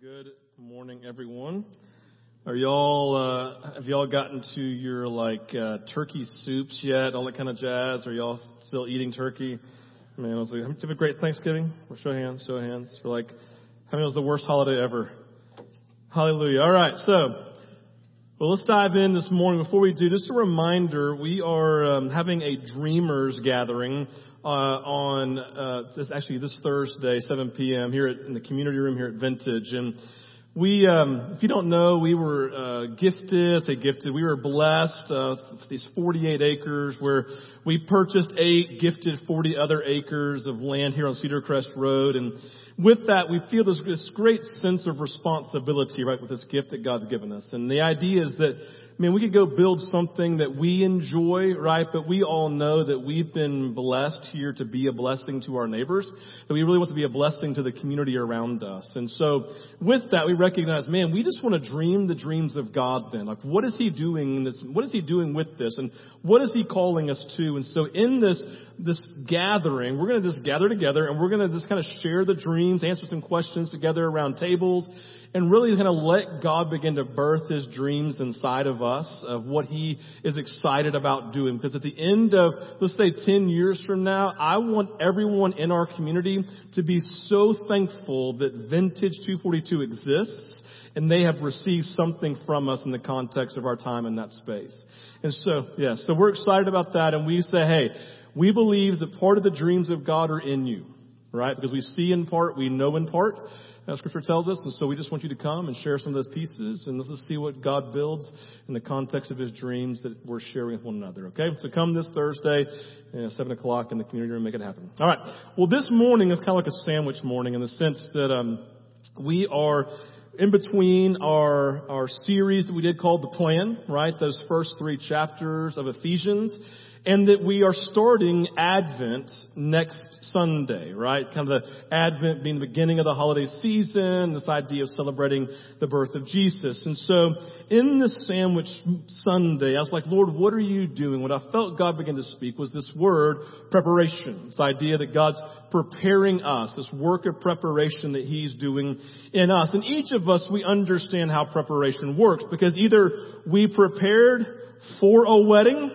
Good morning, everyone. Are y'all, uh, have y'all gotten to your like, uh, turkey soups yet? All that kind of jazz? Are y'all still eating turkey? Man, I was like, have a great Thanksgiving? Or show hands, show hands. We're like, how many was the worst holiday ever? Hallelujah. Alright, so, well, let's dive in this morning. Before we do, just a reminder, we are um, having a dreamers gathering uh, on uh, this actually this Thursday, 7 p.m. here at, in the community room here at Vintage. And we, um, if you don't know, we were uh, gifted. I say gifted. We were blessed uh, these 48 acres where we purchased eight, gifted 40 other acres of land here on Cedar Crest Road, and with that, we feel this, this great sense of responsibility, right, with this gift that God's given us. And the idea is that I mean, we could go build something that we enjoy, right? But we all know that we've been blessed here to be a blessing to our neighbors, that we really want to be a blessing to the community around us. And so with that, we recognize, man, we just want to dream the dreams of God then. Like, what is He doing in this? What is He doing with this? And what is He calling us to? And so in this, this gathering, we're going to just gather together and we're going to just kind of share the dreams, answer some questions together around tables, and really kind of let God begin to birth His dreams inside of of what He is excited about doing. Because at the end of, let's say 10 years from now, I want everyone in our community to be so thankful that Vintage 242 exists and they have received something from us in the context of our time in that space. And so, yeah, so we're excited about that and we say, hey, we believe that part of the dreams of God are in you, right? Because we see in part, we know in part as Scripture tells us. And so we just want you to come and share some of those pieces and let's just see what God builds in the context of His dreams that we're sharing with one another. Okay? So come this Thursday at 7 o'clock in the community room, and make it happen. Alright. Well, this morning is kind of like a sandwich morning in the sense that, um, we are in between our, our series that we did called The Plan, right? Those first three chapters of Ephesians and that we are starting Advent next Sunday, right? Kind of the Advent being the beginning of the holiday season, this idea of celebrating the birth of Jesus. And so in this sandwich Sunday, I was like, Lord, what are you doing? What I felt God begin to speak was this word, preparation. This idea that God's preparing us, this work of preparation that He's doing in us. And each of us, we understand how preparation works because either we prepared for a wedding,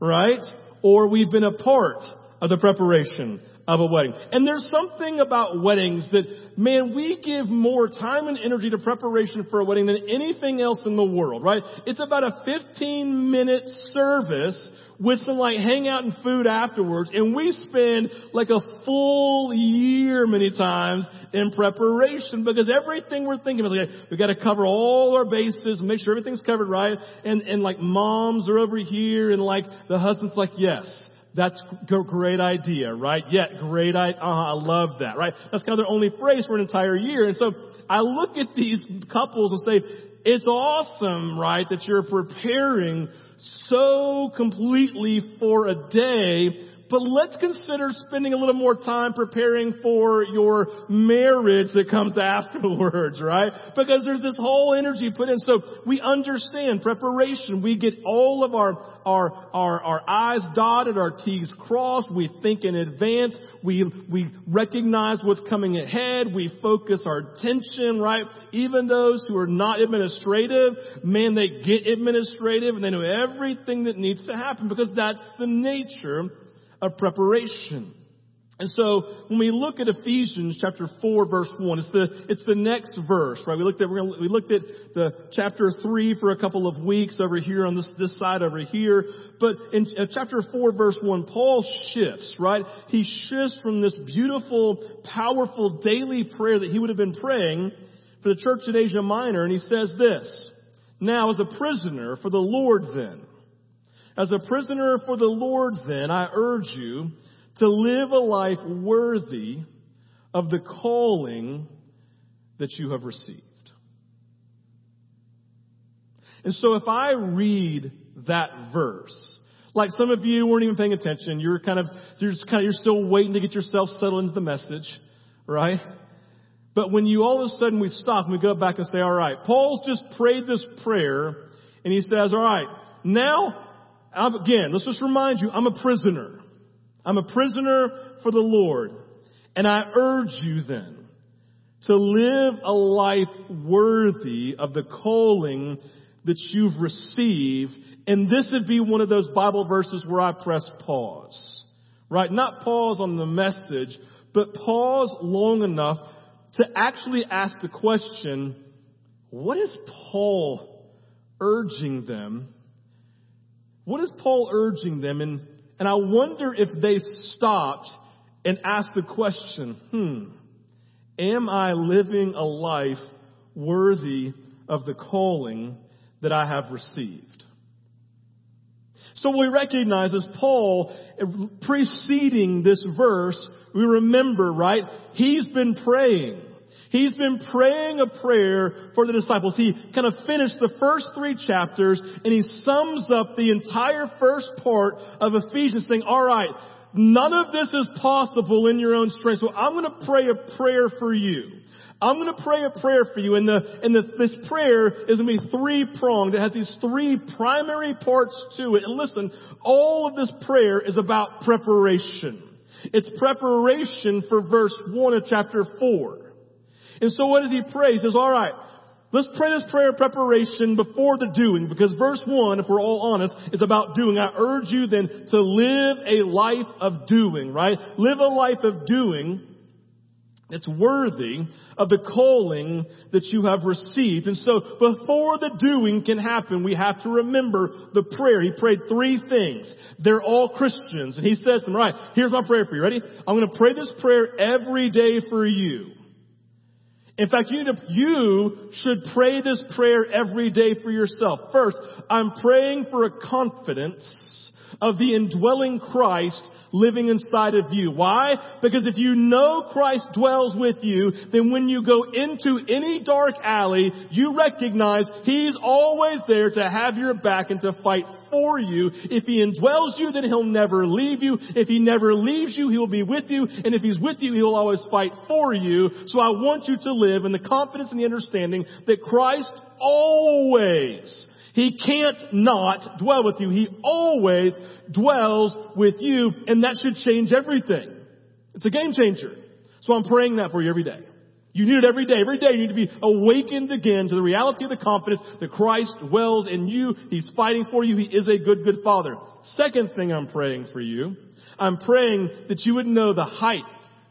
right? Or we've been a part of the preparation of a wedding. And there's something about weddings that, man, we give more time and energy to preparation for a wedding than anything else in the world, right? It's about a 15 minute service with some like hangout and food afterwards, and we spend like a full year many times in preparation because everything we're thinking is like, we gotta cover all our bases, make sure everything's covered right, and, and like moms are over here, and like the husband's like, yes, that's a great idea, right? Yeah, great idea. Uh, I love that, right? That's kind of their only phrase for an entire year. And so I look at these couples and say, it's awesome, right, that you're preparing so completely for a day but let's consider spending a little more time preparing for your marriage that comes afterwards, right? Because there's this whole energy put in. So we understand preparation. We get all of our, our, our, our I's dotted, our T's crossed. We think in advance. We, we recognize what's coming ahead. We focus our attention, right? Even those who are not administrative, man, they get administrative and they know everything that needs to happen because that's the nature of preparation. And so when we look at Ephesians chapter 4 verse 1, it's the, it's the next verse, right? We looked at, we looked at the chapter 3 for a couple of weeks over here on this, this side over here. But in uh, chapter 4 verse 1, Paul shifts, right? He shifts from this beautiful, powerful daily prayer that he would have been praying for the church at Asia Minor. And he says this, now as a prisoner for the Lord then, as a prisoner for the Lord then, I urge you to live a life worthy of the calling that you have received. And so if I read that verse, like some of you weren't even paying attention, you're kind of, you're kind of, you're still waiting to get yourself settled into the message, right? But when you all of a sudden we stop and we go back and say, all right, Paul's just prayed this prayer and he says, all right, now I'm, again, let's just remind you, I'm a prisoner. I'm a prisoner for the Lord. And I urge you then to live a life worthy of the calling that you've received. And this would be one of those Bible verses where I press pause. Right? Not pause on the message, but pause long enough to actually ask the question, what is Paul urging them? What is Paul urging them? And, and I wonder if they stopped and asked the question, hmm, am I living a life worthy of the calling that I have received? So we recognize as Paul, preceding this verse, we remember, right? He's been praying. He's been praying a prayer for the disciples. He kind of finished the first three chapters and he sums up the entire first part of Ephesians saying, alright, none of this is possible in your own strength, so I'm gonna pray a prayer for you. I'm going to pray a prayer for you, and the and the, this prayer is going to be three pronged. It has these three primary parts to it. And listen, all of this prayer is about preparation. It's preparation for verse one of chapter four. And so what does he pray? He says, all right, let's pray this prayer of preparation before the doing, because verse one, if we're all honest, is about doing. I urge you then to live a life of doing, right? Live a life of doing that's worthy of the calling that you have received. And so before the doing can happen, we have to remember the prayer. He prayed three things. They're all Christians. And he says to them, right, here's my prayer for you. Ready? I'm going to pray this prayer every day for you. In fact, you, to, you should pray this prayer every day for yourself. First, I'm praying for a confidence of the indwelling Christ living inside of you. Why? Because if you know Christ dwells with you, then when you go into any dark alley, you recognize He's always there to have your back and to fight for you. If He indwells you, then He'll never leave you. If He never leaves you, He will be with you. And if He's with you, He will always fight for you. So I want you to live in the confidence and the understanding that Christ always he can't not dwell with you. He always dwells with you, and that should change everything. It's a game changer. So I'm praying that for you every day. You need it every day. Every day you need to be awakened again to the reality of the confidence that Christ dwells in you. He's fighting for you. He is a good, good father. Second thing I'm praying for you, I'm praying that you would know the height,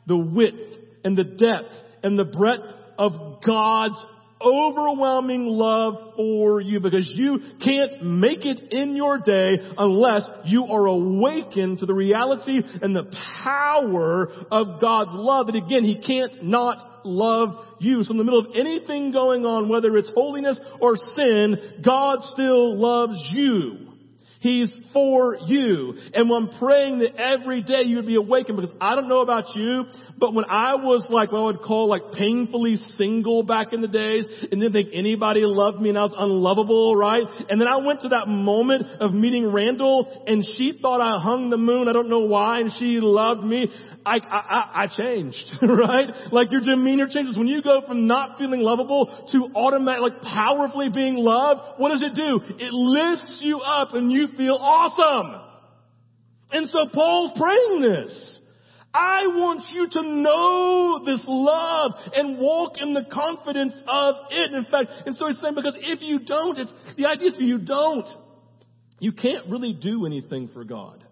the width, and the depth, and the breadth of God's overwhelming love for you because you can't make it in your day unless you are awakened to the reality and the power of God's love. And again, He can't not love you. So in the middle of anything going on, whether it's holiness or sin, God still loves you. He's for you. And I'm praying that every day you would be awakened because I don't know about you, but when I was like what I would call like painfully single back in the days and didn't think anybody loved me and I was unlovable, right? And then I went to that moment of meeting Randall and she thought I hung the moon. I don't know why and she loved me. I, I, I changed, right? Like your demeanor changes. When you go from not feeling lovable to automatic, like powerfully being loved, what does it do? It lifts you up and you feel awesome. And so Paul's praying this. I want you to know this love and walk in the confidence of it. In fact, and so he's saying because if you don't, it's, the idea is if you don't, you can't really do anything for God.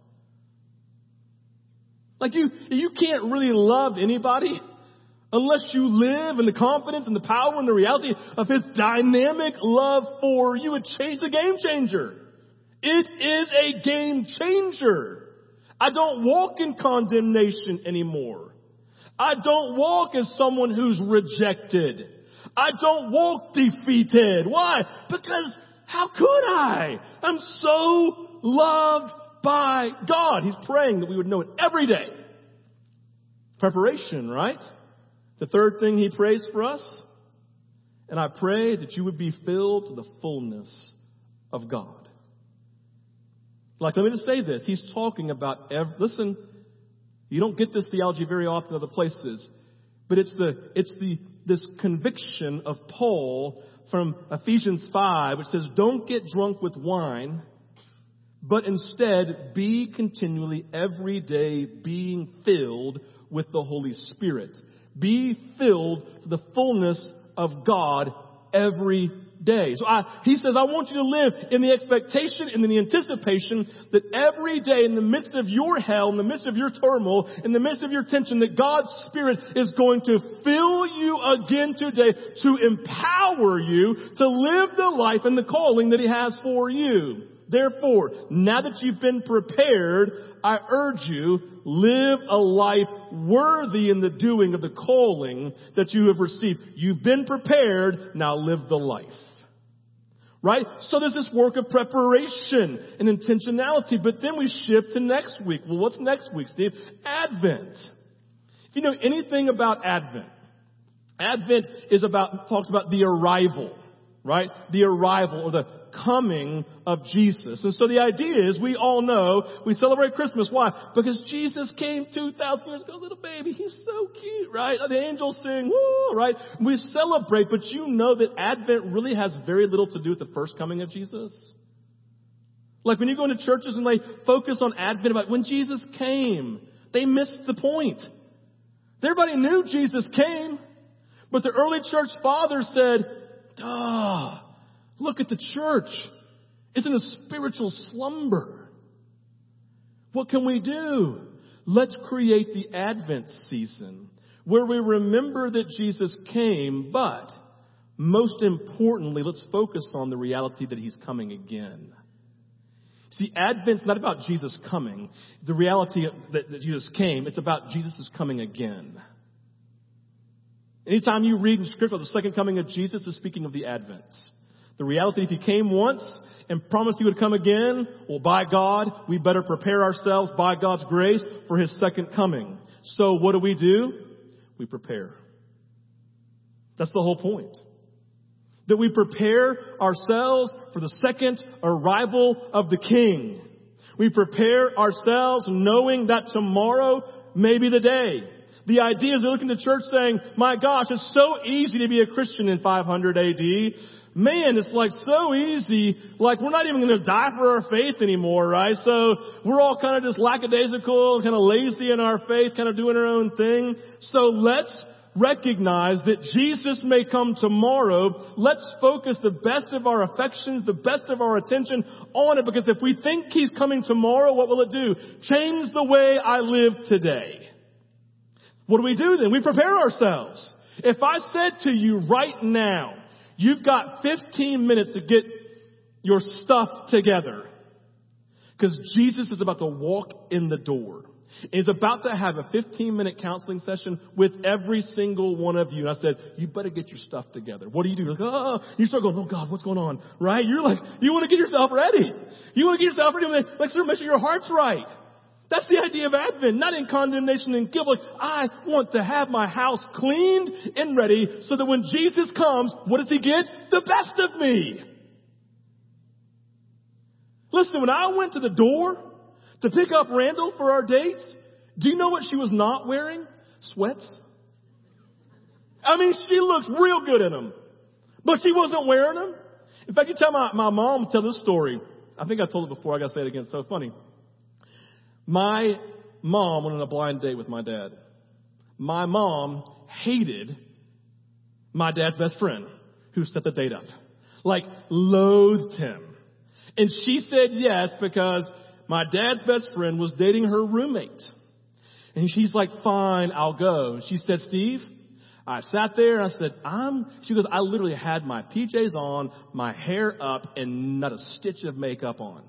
Like you, you can't really love anybody unless you live in the confidence and the power and the reality of His dynamic love for you. It changes a game changer. It is a game changer. I don't walk in condemnation anymore. I don't walk as someone who's rejected. I don't walk defeated. Why? Because how could I? I'm so loved by God. He's praying that we would know it every day. Preparation, right? The third thing he prays for us. And I pray that you would be filled to the fullness of God. Like, let me just say this. He's talking about, every, listen, you don't get this theology very often in other places, but it's the, it's the, this conviction of Paul from Ephesians 5, which says, don't get drunk with wine, but instead be continually every day being filled with the Holy Spirit. Be filled to the fullness of God every day. So I, he says, I want you to live in the expectation and in the anticipation that every day in the midst of your hell, in the midst of your turmoil, in the midst of your tension, that God's Spirit is going to fill you again today to empower you to live the life and the calling that He has for you. Therefore, now that you've been prepared, I urge you, live a life worthy in the doing of the calling that you have received. You've been prepared, now live the life. Right? So there's this work of preparation and intentionality, but then we shift to next week. Well, what's next week, Steve? Advent. If you know anything about Advent, Advent is about, talks about the arrival, right? The arrival or the coming of Jesus. And so the idea is we all know we celebrate Christmas. Why? Because Jesus came 2,000 years ago, little baby. He's so cute, right? The angels sing, woo, right? We celebrate, but you know that Advent really has very little to do with the first coming of Jesus. Like when you go into churches and they focus on Advent about when Jesus came, they missed the point. Everybody knew Jesus came, but the early church fathers said, duh, Look at the church. It's in a spiritual slumber. What can we do? Let's create the Advent season where we remember that Jesus came, but most importantly, let's focus on the reality that He's coming again. See, Advent's not about Jesus coming. The reality that, that Jesus came, it's about Jesus is coming again. Anytime you read in Scripture the second coming of Jesus, is speaking of the Advent. The reality, if he came once and promised he would come again, well, by God, we better prepare ourselves by God's grace for his second coming. So what do we do? We prepare. That's the whole point. That we prepare ourselves for the second arrival of the King. We prepare ourselves knowing that tomorrow may be the day. The idea is they look in the church saying, my gosh, it's so easy to be a Christian in 500 AD man, it's like so easy. Like we're not even going to die for our faith anymore, right? So we're all kind of just lackadaisical, kind of lazy in our faith, kind of doing our own thing. So let's recognize that Jesus may come tomorrow. Let's focus the best of our affections, the best of our attention on it because if we think He's coming tomorrow, what will it do? Change the way I live today. What do we do then? We prepare ourselves. If I said to you right now, You've got 15 minutes to get your stuff together. Because Jesus is about to walk in the door. Is about to have a 15 minute counseling session with every single one of you. And I said, you better get your stuff together. What do you do? You're like, oh, you start going, oh God, what's going on? Right? You're like, you want to get yourself ready. You want to get yourself ready. Like, sir, make sure your heart's right. That's the idea of Advent, not in condemnation and guilt. Like, I want to have my house cleaned and ready so that when Jesus comes, what does he get? The best of me. Listen, when I went to the door to pick up Randall for our dates, do you know what she was not wearing? Sweats. I mean, she looks real good in them, but she wasn't wearing them. In fact, you tell my, my mom, tell this story. I think I told it before. I got to say it again. It's so funny. My mom went on a blind date with my dad. My mom hated my dad's best friend who set the date up. Like, loathed him. And she said yes because my dad's best friend was dating her roommate. And she's like, fine, I'll go. She said, Steve, I sat there and I said, I'm, she goes, I literally had my PJs on, my hair up, and not a stitch of makeup on.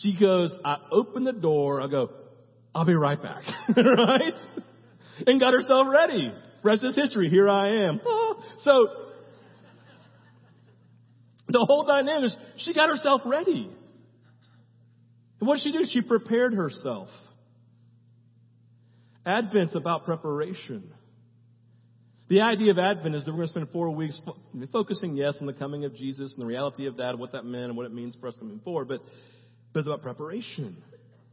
She goes, I open the door, I go, I'll be right back. right? And got herself ready. Rest is history. Here I am. Ah. So, the whole dynamic is she got herself ready. And what did she do? She prepared herself. Advent's about preparation. The idea of Advent is that we're going to spend four weeks focusing, yes, on the coming of Jesus and the reality of that, what that meant, and what it means for us coming forward. But but it's about preparation.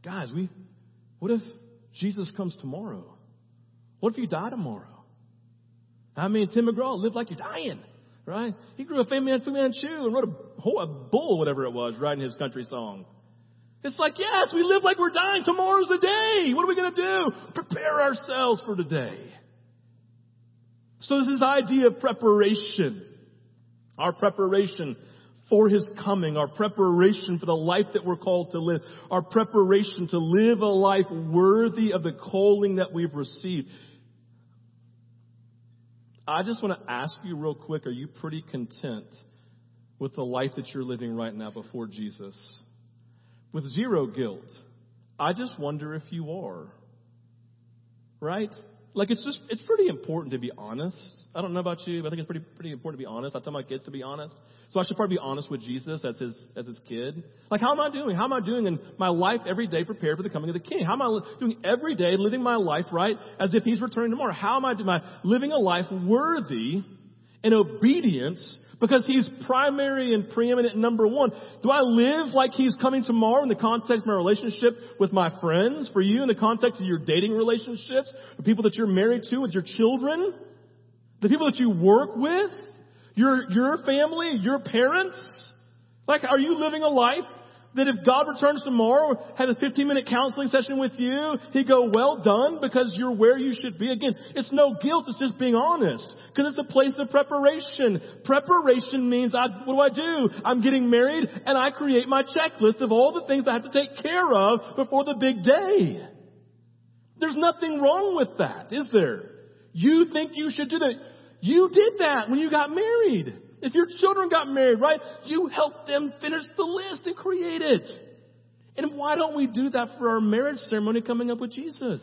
Guys, we, what if Jesus comes tomorrow? What if you die tomorrow? I mean, Tim McGraw lived like you're dying, right? He grew up Fu Manchu and wrote a, a bull, whatever it was, writing his country song. It's like, yes, we live like we're dying. Tomorrow's the day. What are we going to do? Prepare ourselves for today. So this idea of preparation, our preparation for His coming, our preparation for the life that we're called to live, our preparation to live a life worthy of the calling that we've received. I just want to ask you real quick, are you pretty content with the life that you're living right now before Jesus? With zero guilt. I just wonder if you are. Right? Like it's just, it's pretty important to be honest. I don't know about you, but I think it's pretty, pretty important to be honest. I tell my kids to be honest. So I should probably be honest with Jesus as his, as his kid. Like how am I doing? How am I doing in my life every day prepared for the coming of the King? How am I doing every day living my life right as if he's returning tomorrow? How am I? Am I living a life worthy in obedience because he's primary and preeminent number one. Do I live like he's coming tomorrow in the context of my relationship with my friends? For you in the context of your dating relationships? The people that you're married to with your children? The people that you work with? Your, your family? Your parents? Like, are you living a life that if God returns tomorrow, had a 15 minute counseling session with you, he'd go, well done, because you're where you should be. Again, it's no guilt, it's just being honest. Because it's a place of preparation. Preparation means I, what do I do? I'm getting married and I create my checklist of all the things I have to take care of before the big day. There's nothing wrong with that, is there? You think you should do that. You did that when you got married. If your children got married, right, you helped them finish the list and create it. And why don't we do that for our marriage ceremony coming up with Jesus?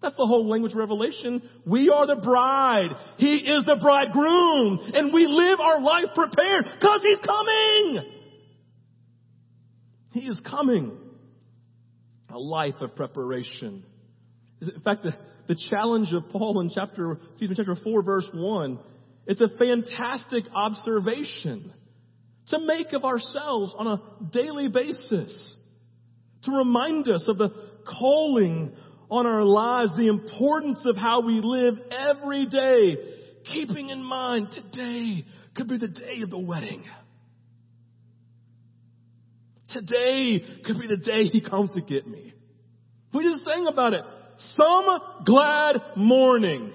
That's the whole language Revelation. We are the bride. He is the bridegroom. And we live our life prepared because He's coming. He is coming. A life of preparation. In fact, the, the challenge of Paul in chapter, excuse me, chapter 4 verse 1 it's a fantastic observation to make of ourselves on a daily basis, to remind us of the calling on our lives, the importance of how we live every day, keeping in mind today could be the day of the wedding. Today could be the day he comes to get me. We just sang about it. Some glad morning.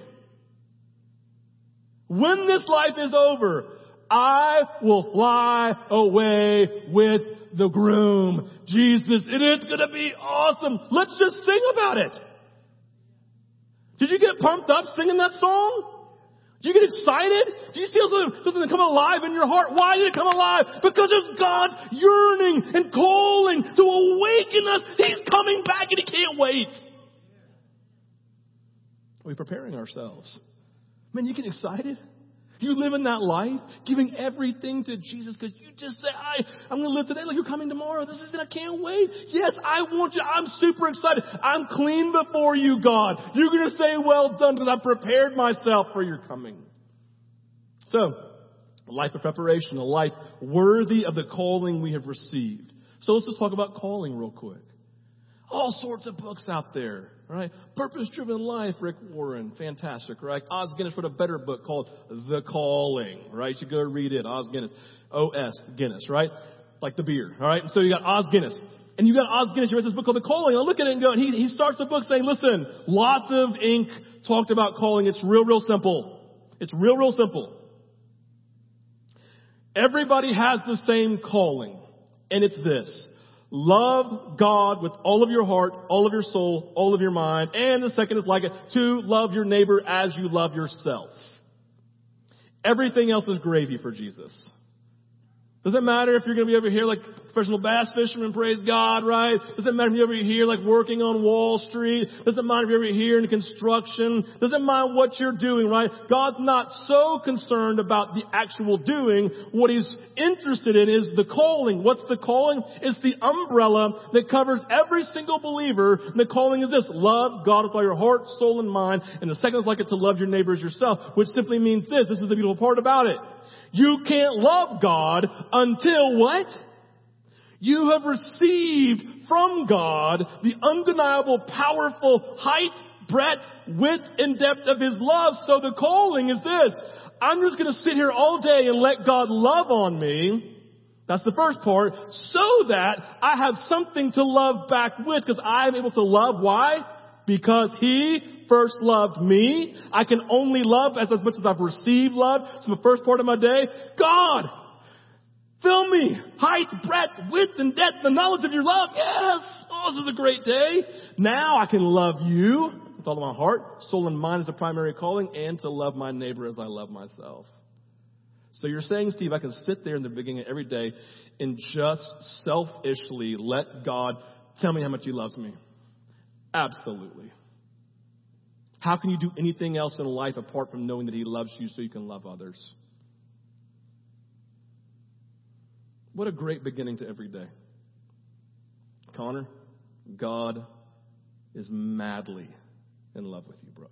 When this life is over, I will fly away with the groom. Jesus, it is going to be awesome. Let's just sing about it. Did you get pumped up singing that song? Do you get excited? Do you feel something, something come alive in your heart? Why did it come alive? Because it's God yearning and calling to awaken us. He's coming back and He can't wait. Are we preparing ourselves? Man, you get excited. You live in that life, giving everything to Jesus because you just say, I, I'm going to live today like you're coming tomorrow. This is it. I can't wait. Yes, I want you. I'm super excited. I'm clean before you, God. You're going to say, well done because I prepared myself for your coming. So, a life of preparation, a life worthy of the calling we have received. So let's just talk about calling real quick. All sorts of books out there, right? Purpose Driven Life, Rick Warren, fantastic, right? Os Guinness wrote a better book called The Calling, right? You go read it, Os Guinness. O-S, Guinness, right? Like the beer, alright? So you got Os Guinness. And you got Os Guinness, you read this book called The Calling. I look at it and go, and he, he starts the book saying, listen, lots of ink talked about calling. It's real, real simple. It's real, real simple. Everybody has the same calling. And it's this. Love God with all of your heart, all of your soul, all of your mind. And the second is like it, to love your neighbor as you love yourself. Everything else is gravy for Jesus. Doesn't matter if you're going to be over here like professional bass fishermen, praise God, right? Doesn't matter if you're over here like working on Wall Street. Doesn't matter if you're over here in construction. Doesn't matter what you're doing, right? God's not so concerned about the actual doing. What He's interested in is the calling. What's the calling? It's the umbrella that covers every single believer. And the calling is this, love God with all your heart, soul, and mind. And the second is like it to love your neighbors yourself, which simply means this. This is the beautiful part about it. You can't love God until what? You have received from God the undeniable, powerful height, breadth, width, and depth of His love. So the calling is this. I'm just gonna sit here all day and let God love on me. That's the first part. So that I have something to love back with because I am able to love. Why? Because He first loved me. I can only love as, as much as I've received love. So the first part of my day, God, fill me, height, breadth, width, and depth, the knowledge of your love. Yes! Oh, this is a great day. Now I can love you with all of my heart, soul, and mind is the primary calling, and to love my neighbor as I love myself. So you're saying, Steve, I can sit there in the beginning of every day and just selfishly let God tell me how much He loves me. Absolutely. How can you do anything else in life apart from knowing that He loves you so you can love others? What a great beginning to every day. Connor, God is madly in love with you, bro.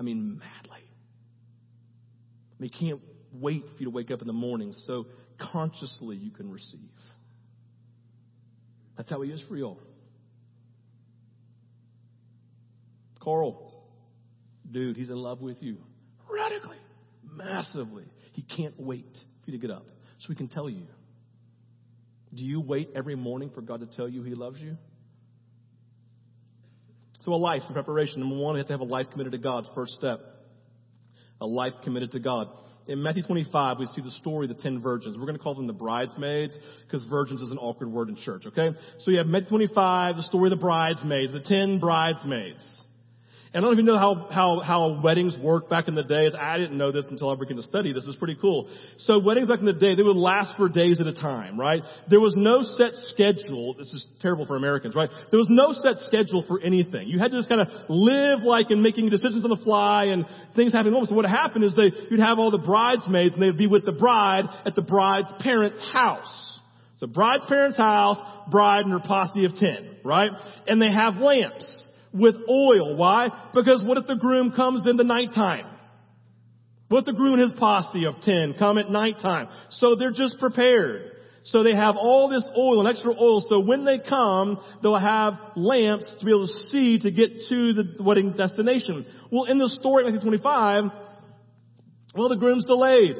I mean, madly. I mean, he can't wait for you to wake up in the morning so consciously you can receive. That's how he is for y'all. Carl, dude, he's in love with you. Radically, massively. He can't wait for you to get up so he can tell you. Do you wait every morning for God to tell you he loves you? So a life in preparation. Number one, you have to have a life committed to God's first step. A life committed to God. In Matthew 25, we see the story of the ten virgins. We're going to call them the bridesmaids because virgins is an awkward word in church, okay? So you have Matthew 25, the story of the bridesmaids, the ten bridesmaids. And I don't even know how, how, how weddings worked back in the day. I didn't know this until I began to study this. It's pretty cool. So weddings back in the day, they would last for days at a time, right? There was no set schedule. This is terrible for Americans, right? There was no set schedule for anything. You had to just kind of live like in making decisions on the fly and things happening. So what happened is they, you'd have all the bridesmaids and they'd be with the bride at the bride's parents' house. So bride's parents' house, bride and her posse of ten, right? And they have lamps with oil. Why? Because what if the groom comes in the nighttime? What if the groom and his posse of 10 come at nighttime? So they're just prepared. So they have all this oil and extra oil. So when they come, they'll have lamps to be able to see to get to the wedding destination. Well, in the story, Matthew 25, well, the groom's delayed.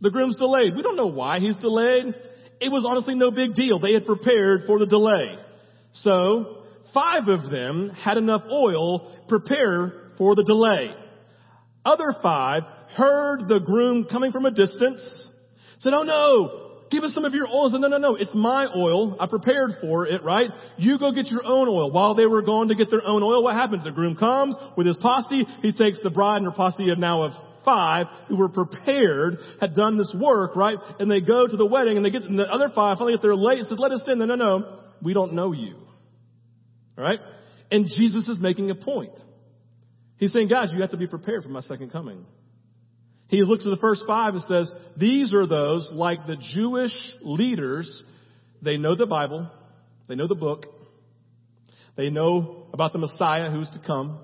The groom's delayed. We don't know why he's delayed. It was honestly no big deal. They had prepared for the delay. So Five of them had enough oil prepared for the delay. Other five heard the groom coming from a distance, said, oh no, give us some of your oil. Said, no, no, no, it's my oil. I prepared for it, right? You go get your own oil. While they were going to get their own oil, what happens? The groom comes with his posse. He takes the bride and her posse of now of five who were prepared, had done this work, right? And they go to the wedding and they get, and the other five finally get there late says, let us in. No, no, no. We don't know you. All right? And Jesus is making a point. He's saying, guys, you have to be prepared for my second coming. He looks at the first five and says, these are those like the Jewish leaders. They know the Bible. They know the book. They know about the Messiah who's to come.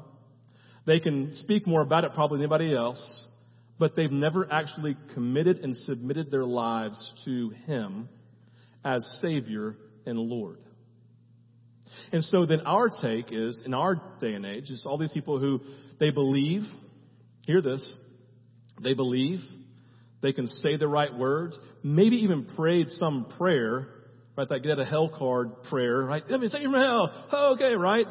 They can speak more about it probably than anybody else, but they've never actually committed and submitted their lives to Him as Savior and Lord. And so then our take is, in our day and age, is all these people who they believe, hear this, they believe, they can say the right words, maybe even prayed some prayer, right? That get of hell card prayer, right? Let me save you from hell. Oh, okay, right?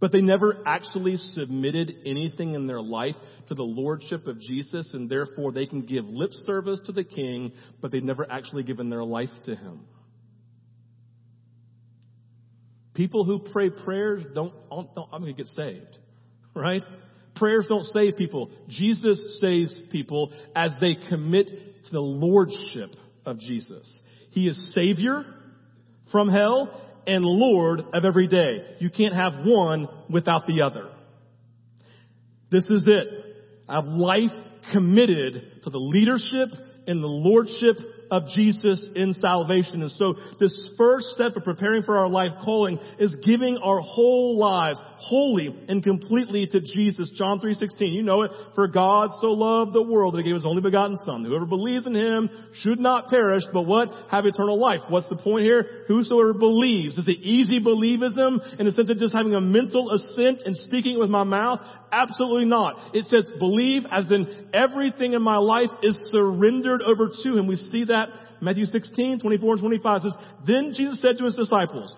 But they never actually submitted anything in their life to the lordship of Jesus, and therefore they can give lip service to the king, but they've never actually given their life to him. People who pray prayers don't, don't I'm going to get saved, right? Prayers don't save people. Jesus saves people as they commit to the lordship of Jesus. He is Savior from hell and Lord of every day. You can't have one without the other. This is it. I have life committed to the leadership and the lordship of Jesus in salvation. And so this first step of preparing for our life calling is giving our whole lives wholly and completely to Jesus. John 3.16, you know it. For God so loved the world that he gave his only begotten son. Whoever believes in him should not perish, but what? Have eternal life. What's the point here? Whosoever believes. Is it easy believism in the sense of just having a mental assent and speaking with my mouth? Absolutely not. It says believe as in everything in my life is surrendered over to him. We see that Matthew 16, 24 and 25 says, Then Jesus said to his disciples,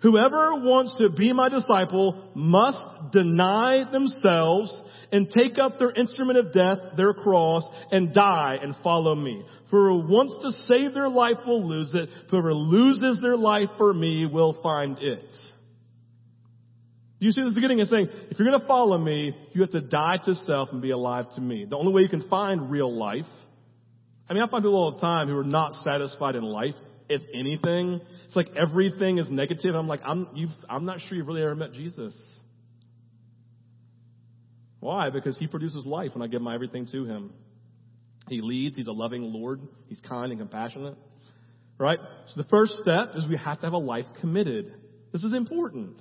Whoever wants to be my disciple must deny themselves and take up their instrument of death, their cross, and die and follow me. For who wants to save their life will lose it. Whoever loses their life for me will find it. Do you see this beginning is saying, if you're going to follow me, you have to die to self and be alive to me. The only way you can find real life. I mean, I find people all the time who are not satisfied in life, if anything. It's like everything is negative. I'm like, I'm, you've, I'm not sure you've really ever met Jesus. Why? Because he produces life when I give my everything to him. He leads. He's a loving Lord. He's kind and compassionate. Right? So the first step is we have to have a life committed. This is important.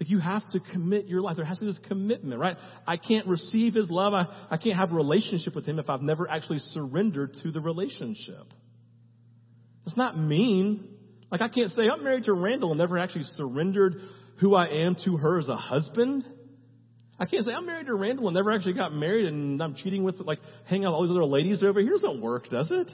Like you have to commit your life. There has to be this commitment, right? I can't receive His love. I, I can't have a relationship with Him if I've never actually surrendered to the relationship. It's not mean. Like I can't say I'm married to Randall and never actually surrendered who I am to her as a husband. I can't say I'm married to Randall and never actually got married and I'm cheating with like hanging out with all these other ladies over here. It doesn't work, does it?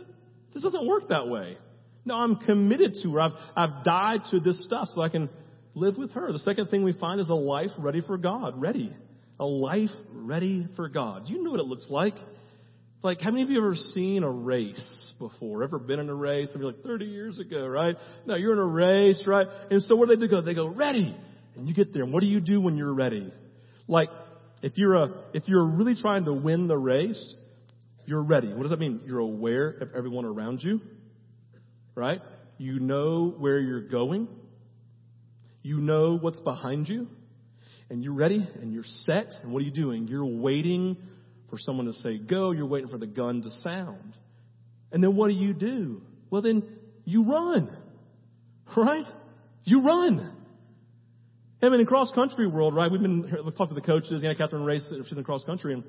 This doesn't work that way. No, I'm committed to her. I've, I've died to this stuff so I can live with her. The second thing we find is a life ready for God. Ready. A life ready for God. You know what it looks like? Like, how many of you ever seen a race before? Ever been in a race? Maybe like 30 years ago, right? No, you're in a race, right? And so what do they do? They go, ready. And you get there. And what do you do when you're ready? Like, if you're a, if you're really trying to win the race, you're ready. What does that mean? You're aware of everyone around you, right? You know where you're going. You know what's behind you. And you're ready and you're set. And what are you doing? You're waiting for someone to say go. You're waiting for the gun to sound. And then what do you do? Well, then you run. Right? You run. I mean, in cross country world, right? We've been, we've talked to the coaches, Anna Catherine Race, she's in cross country, and,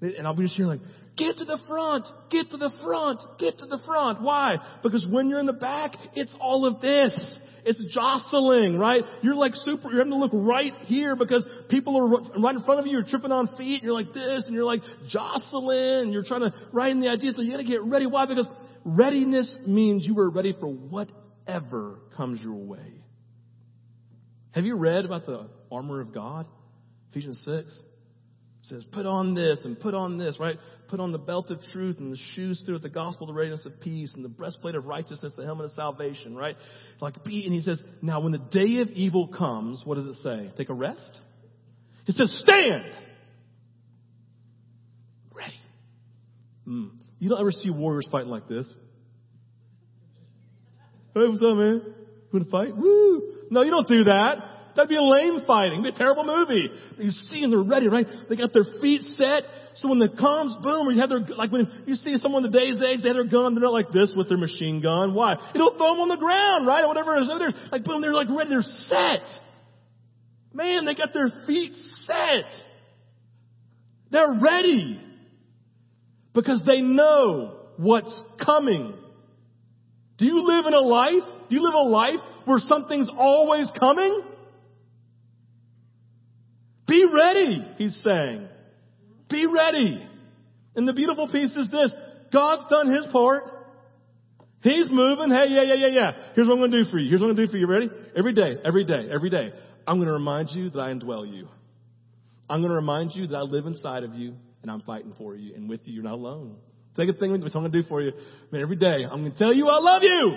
and I'll be just hearing like, get to the front, get to the front, get to the front. Why? Because when you're in the back, it's all of this. It's jostling, right? You're like super, you're having to look right here because people are right in front of you, you're tripping on feet, you're like this, and you're like jostling, you're trying to write in the idea, so you gotta get ready. Why? Because readiness means you are ready for whatever comes your way. Have you read about the armor of God? Ephesians 6 says, put on this and put on this, right? Put on the belt of truth and the shoes through the gospel, the readiness of peace and the breastplate of righteousness, the helmet of salvation, right? Like be, and he says, now when the day of evil comes, what does it say? Take a rest? It says, stand! Ready. Mm. You don't ever see warriors fighting like this. Hey, what's up, man? You want to fight? Woo! No, you don't do that. That'd be a lame fighting. It'd be a terrible movie. You see, and they're ready, right? They got their feet set. So when it comes, boom, or you have their, like when you see someone in the day's age, they have their gun, they're not like this with their machine gun. Why? It'll throw them on the ground, right? Or whatever it is. Like, boom, they're like ready, they're set. Man, they got their feet set. They're ready. Because they know what's coming. Do you live in a life? Do you live a life where something's always coming? Be ready, he's saying. Be ready. And the beautiful piece is this. God's done his part. He's moving. Hey, yeah, yeah, yeah, yeah. Here's what I'm going to do for you. Here's what I'm going to do for you. Ready? Every day, every day, every day. I'm going to remind you that I indwell you. I'm going to remind you that I live inside of you and I'm fighting for you. And with you, you're not alone. Take a thing, what I'm going to do for you. Man, every day, I'm going to tell you I love you.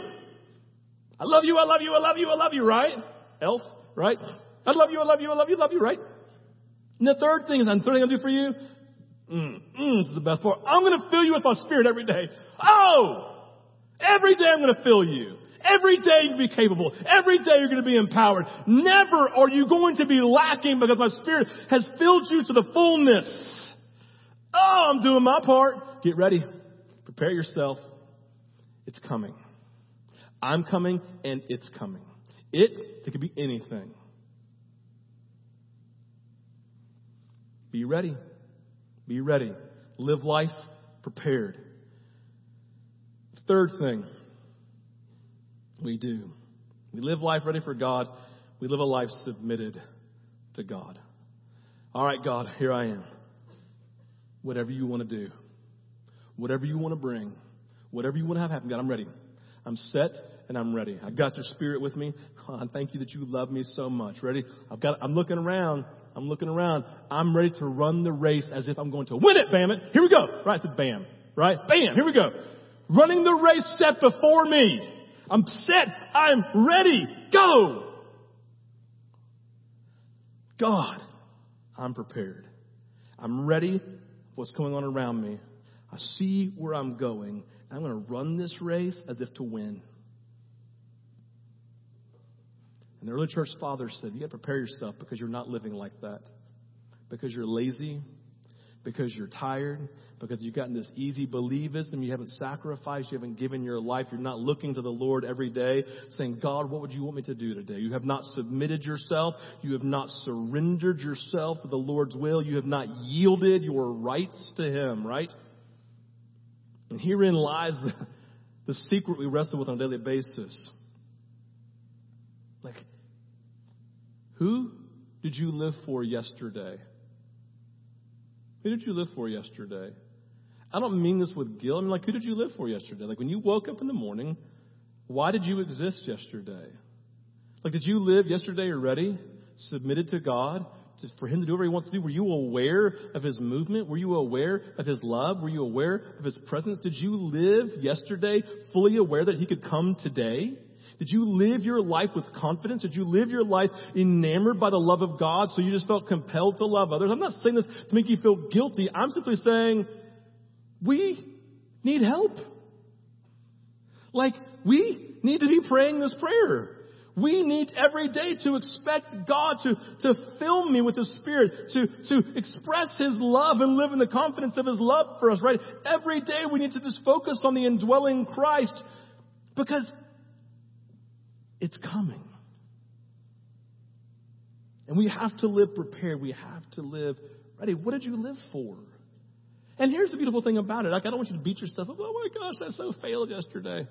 I love you, I love you, I love you, I love you, right? Elf, right? I love you, I love you, I love you, I love you, right? And the third thing is, the third thing to do for you, mm, mm, this is the best part. I'm going to fill you with my spirit every day. Oh! Every day I'm going to fill you. Every day you'll be capable. Every day you're going to be empowered. Never are you going to be lacking because my spirit has filled you to the fullness. Oh, I'm doing my part. Get ready. Prepare yourself. It's coming. I'm coming and it's coming. It, it could be anything. Be ready. Be ready. Live life prepared. Third thing we do. We live life ready for God. We live a life submitted to God. All right, God, here I am. Whatever you want to do, whatever you want to bring, whatever you want to have happen, God, I'm ready. I'm set and I'm ready. I've got your spirit with me. Oh, thank you that you love me so much. Ready? I've got, I'm looking around. I'm looking around. I'm ready to run the race as if I'm going to win it, bam it. Here we go. Right? It's a bam. Right? Bam. Here we go. Running the race set before me. I'm set. I'm ready. Go. God, I'm prepared. I'm ready what's going on around me. I see where I'm going. I'm going to run this race as if to win. And the early church fathers said, you got to prepare yourself because you're not living like that. Because you're lazy, because you're tired, because you've gotten this easy believism, you haven't sacrificed, you haven't given your life, you're not looking to the Lord every day saying, God, what would you want me to do today? You have not submitted yourself, you have not surrendered yourself to the Lord's will, you have not yielded your rights to Him, right? And herein lies the, the secret we wrestle with on a daily basis. Like, who did you live for yesterday? Who did you live for yesterday? I don't mean this with guilt. I mean, like, who did you live for yesterday? Like, when you woke up in the morning, why did you exist yesterday? Like, did you live yesterday already, submitted to God, for Him to do whatever He wants to do? Were you aware of His movement? Were you aware of His love? Were you aware of His presence? Did you live yesterday fully aware that He could come today? Did you live your life with confidence? Did you live your life enamored by the love of God so you just felt compelled to love others? I'm not saying this to make you feel guilty. I'm simply saying we need help. Like, we need to be praying this prayer. We need every day to expect God to, to fill me with His Spirit, to, to express His love and live in the confidence of His love for us, right? Every day we need to just focus on the indwelling Christ because it's coming. And we have to live prepared. We have to live ready. What did you live for? And here's the beautiful thing about it. Like, I don't want you to beat yourself up. Oh my gosh, I so failed yesterday.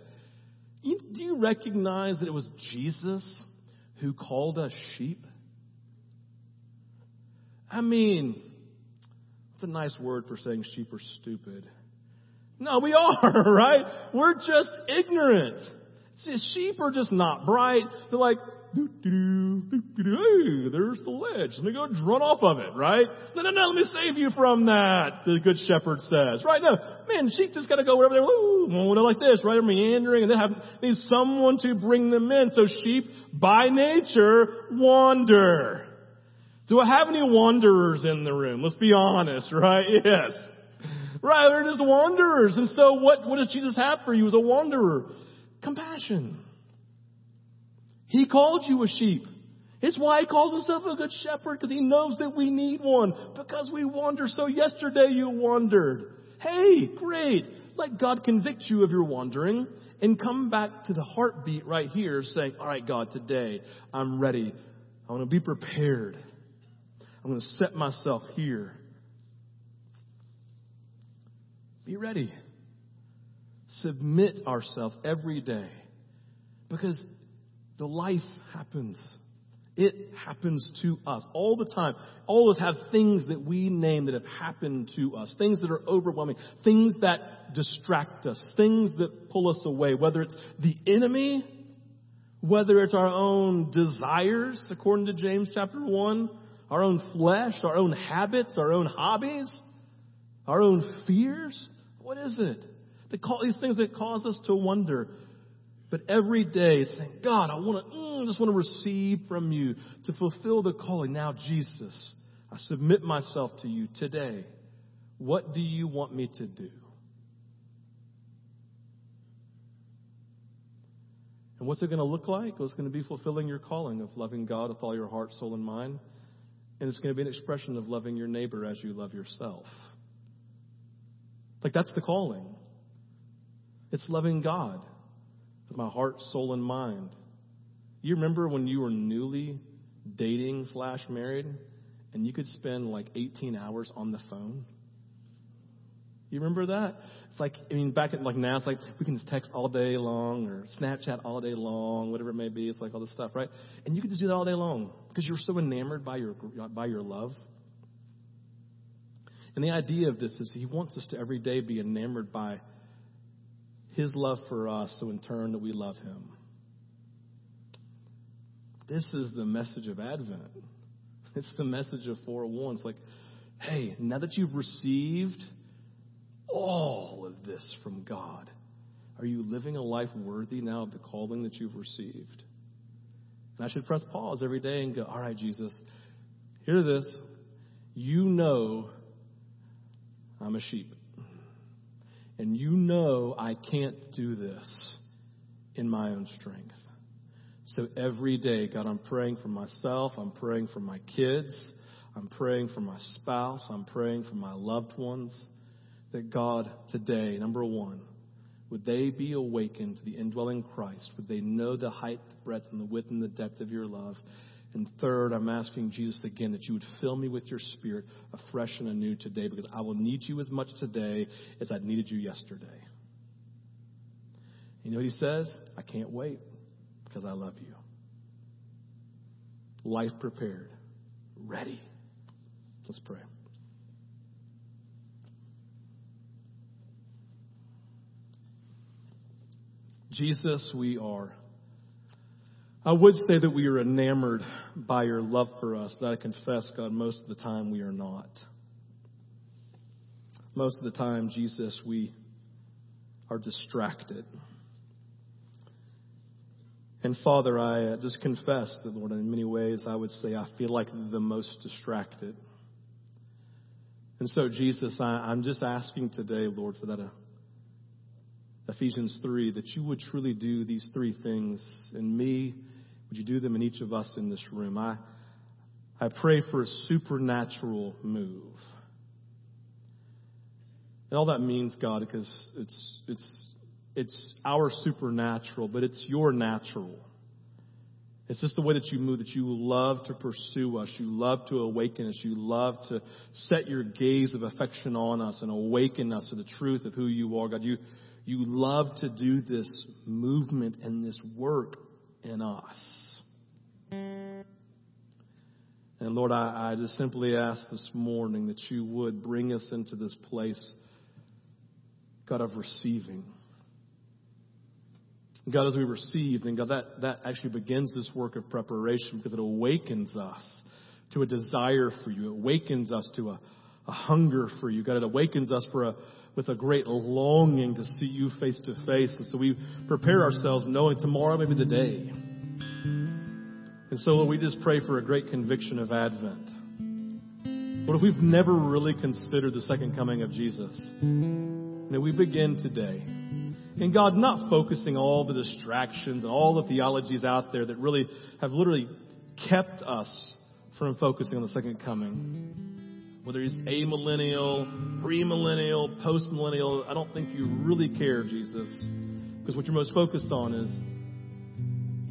You, do you recognize that it was Jesus who called us sheep? I mean, it's a nice word for saying sheep are stupid. No, we are, right? We're just ignorant. Sheep are just not bright. They're like, there's the ledge. Let me go run off of it, right? No, no, no, let me save you from that, the good shepherd says. Right? No, man, sheep just gotta go wherever they want, like this, right? They're meandering and they have, need someone to bring them in. So sheep, by nature, wander. Do I have any wanderers in the room? Let's be honest, right? Yes. Right, they're just wanderers. And so what, what does Jesus have for you as a wanderer? Compassion. He called you a sheep. It's why he calls himself a good shepherd, because he knows that we need one. Because we wander. So yesterday you wandered. Hey, great. Let God convict you of your wandering and come back to the heartbeat right here saying, all right, God, today I'm ready. I want to be prepared. I'm going to set myself here. Be ready. Submit ourselves every day because the life happens. It happens to us all the time. All of us have things that we name that have happened to us, things that are overwhelming, things that distract us, things that pull us away, whether it's the enemy, whether it's our own desires, according to James chapter 1, our own flesh, our own habits, our own hobbies, our own fears. What is it? These things that cause us to wonder. But every day saying, God, I want to, mm, just want to receive from you to fulfill the calling. Now, Jesus, I submit myself to you today. What do you want me to do? And what's it going to look like? Well, it's going to be fulfilling your calling of loving God with all your heart, soul, and mind. And it's going to be an expression of loving your neighbor as you love yourself. Like that's the calling. It's loving God with my heart, soul, and mind. You remember when you were newly dating slash married and you could spend like 18 hours on the phone? You remember that? It's like, I mean, back at like now, it's like we can just text all day long or Snapchat all day long, whatever it may be. It's like all this stuff, right? And you could just do that all day long because you're so enamored by your, by your love. And the idea of this is he wants us to every day be enamored by his love for us, so in turn that we love him. This is the message of Advent. It's the message of 401. It's like, hey, now that you've received all of this from God, are you living a life worthy now of the calling that you've received? And I should press pause every day and go, all right, Jesus, hear this. You know I'm a sheep. And you know I can't do this in my own strength. So every day, God, I'm praying for myself. I'm praying for my kids. I'm praying for my spouse. I'm praying for my loved ones. That God, today, number one, would they be awakened to the indwelling Christ? Would they know the height, the breadth, and the width and the depth of your love? And third, I'm asking Jesus again that you would fill me with your spirit afresh and anew today because I will need you as much today as I needed you yesterday. You know what he says? I can't wait because I love you. Life prepared, ready. Let's pray. Jesus, we are. I would say that we are enamored by your love for us, but I confess, God, most of the time we are not. Most of the time, Jesus, we are distracted. And Father, I uh, just confess that, Lord, in many ways, I would say I feel like the most distracted. And so, Jesus, I, am just asking today, Lord, for that uh, Ephesians 3, that you would truly do these three things in me. Would you do them in each of us in this room? I, I pray for a supernatural move. And all that means, God, because it's, it's, it's our supernatural, but it's your natural. It's just the way that you move, that you love to pursue us. You love to awaken us. You love to set your gaze of affection on us and awaken us to the truth of who you are, God. You, you love to do this movement and this work in us. And Lord, I, I just simply ask this morning that you would bring us into this place, God, of receiving. God, as we receive, then God, that, that actually begins this work of preparation because it awakens us to a desire for you. It awakens us to a, a hunger for you. God, it awakens us for a, with a great longing to see you face to face. And so we prepare ourselves knowing tomorrow may be the day. And so we just pray for a great conviction of Advent. What if we've never really considered the second coming of Jesus? That we begin today. And God, not focusing all the distractions and all the theologies out there that really have literally kept us from focusing on the second coming whether he's amillennial, premillennial, postmillennial, I don't think you really care, Jesus. Because what you're most focused on is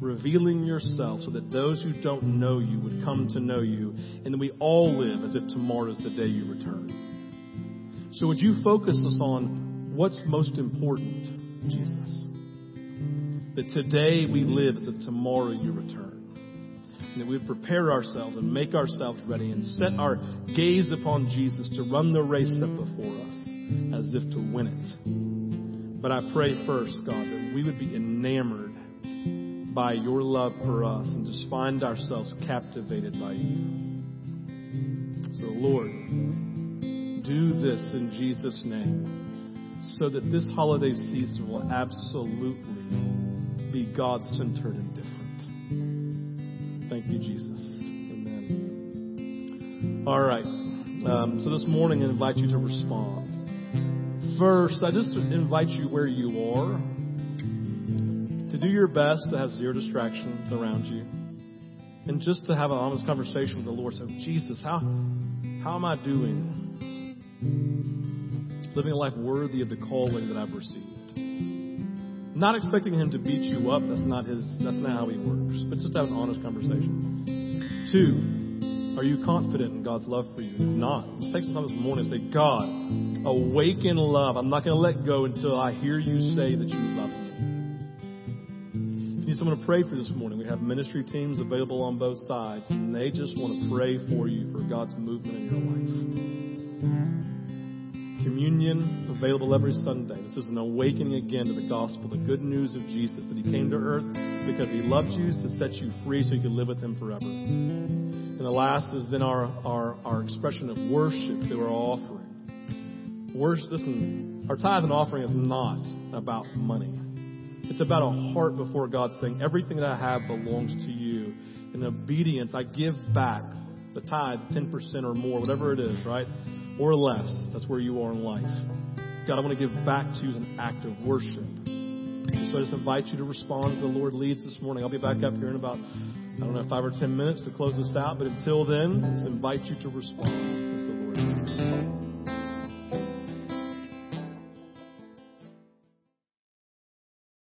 revealing yourself so that those who don't know you would come to know you, and that we all live as if tomorrow is the day you return. So would you focus us on what's most important, Jesus? That today we live as if tomorrow you return that we prepare ourselves and make ourselves ready and set our gaze upon Jesus to run the race set before us as if to win it. But I pray first, God, that we would be enamored by your love for us and just find ourselves captivated by you. So, Lord, do this in Jesus' name so that this holiday season will absolutely be God centered and different. Thank you, Jesus. All right. Um, so this morning, I invite you to respond. First, I just invite you where you are to do your best to have zero distractions around you and just to have an honest conversation with the Lord. So, Jesus, how, how am I doing? Living a life worthy of the calling that I've received. Not expecting him to beat you up. That's not his, that's not how he works. But just have an honest conversation. Two, are you confident in God's love for you? If not, just take some time this morning and say, God, awaken love. I'm not going to let go until I hear you say that you love me. If you need someone to pray for this morning, we have ministry teams available on both sides, and they just want to pray for you for God's movement in your life communion available every Sunday. This is an awakening again to the gospel, the good news of Jesus, that he came to earth because he loved you to set you free so you could live with him forever. And the last is then our, our, our expression of worship that we're offering. Worship, listen, our tithe and offering is not about money. It's about a heart before God saying, everything that I have belongs to you. In obedience, I give back the tithe, 10% or more, whatever it is, right? Or less. That's where you are in life. God, I want to give back to you as an act of worship. So I just invite you to respond as the Lord leads this morning. I'll be back up here in about, I don't know, five or ten minutes to close this out. But until then, let's invite you to respond as the Lord leads.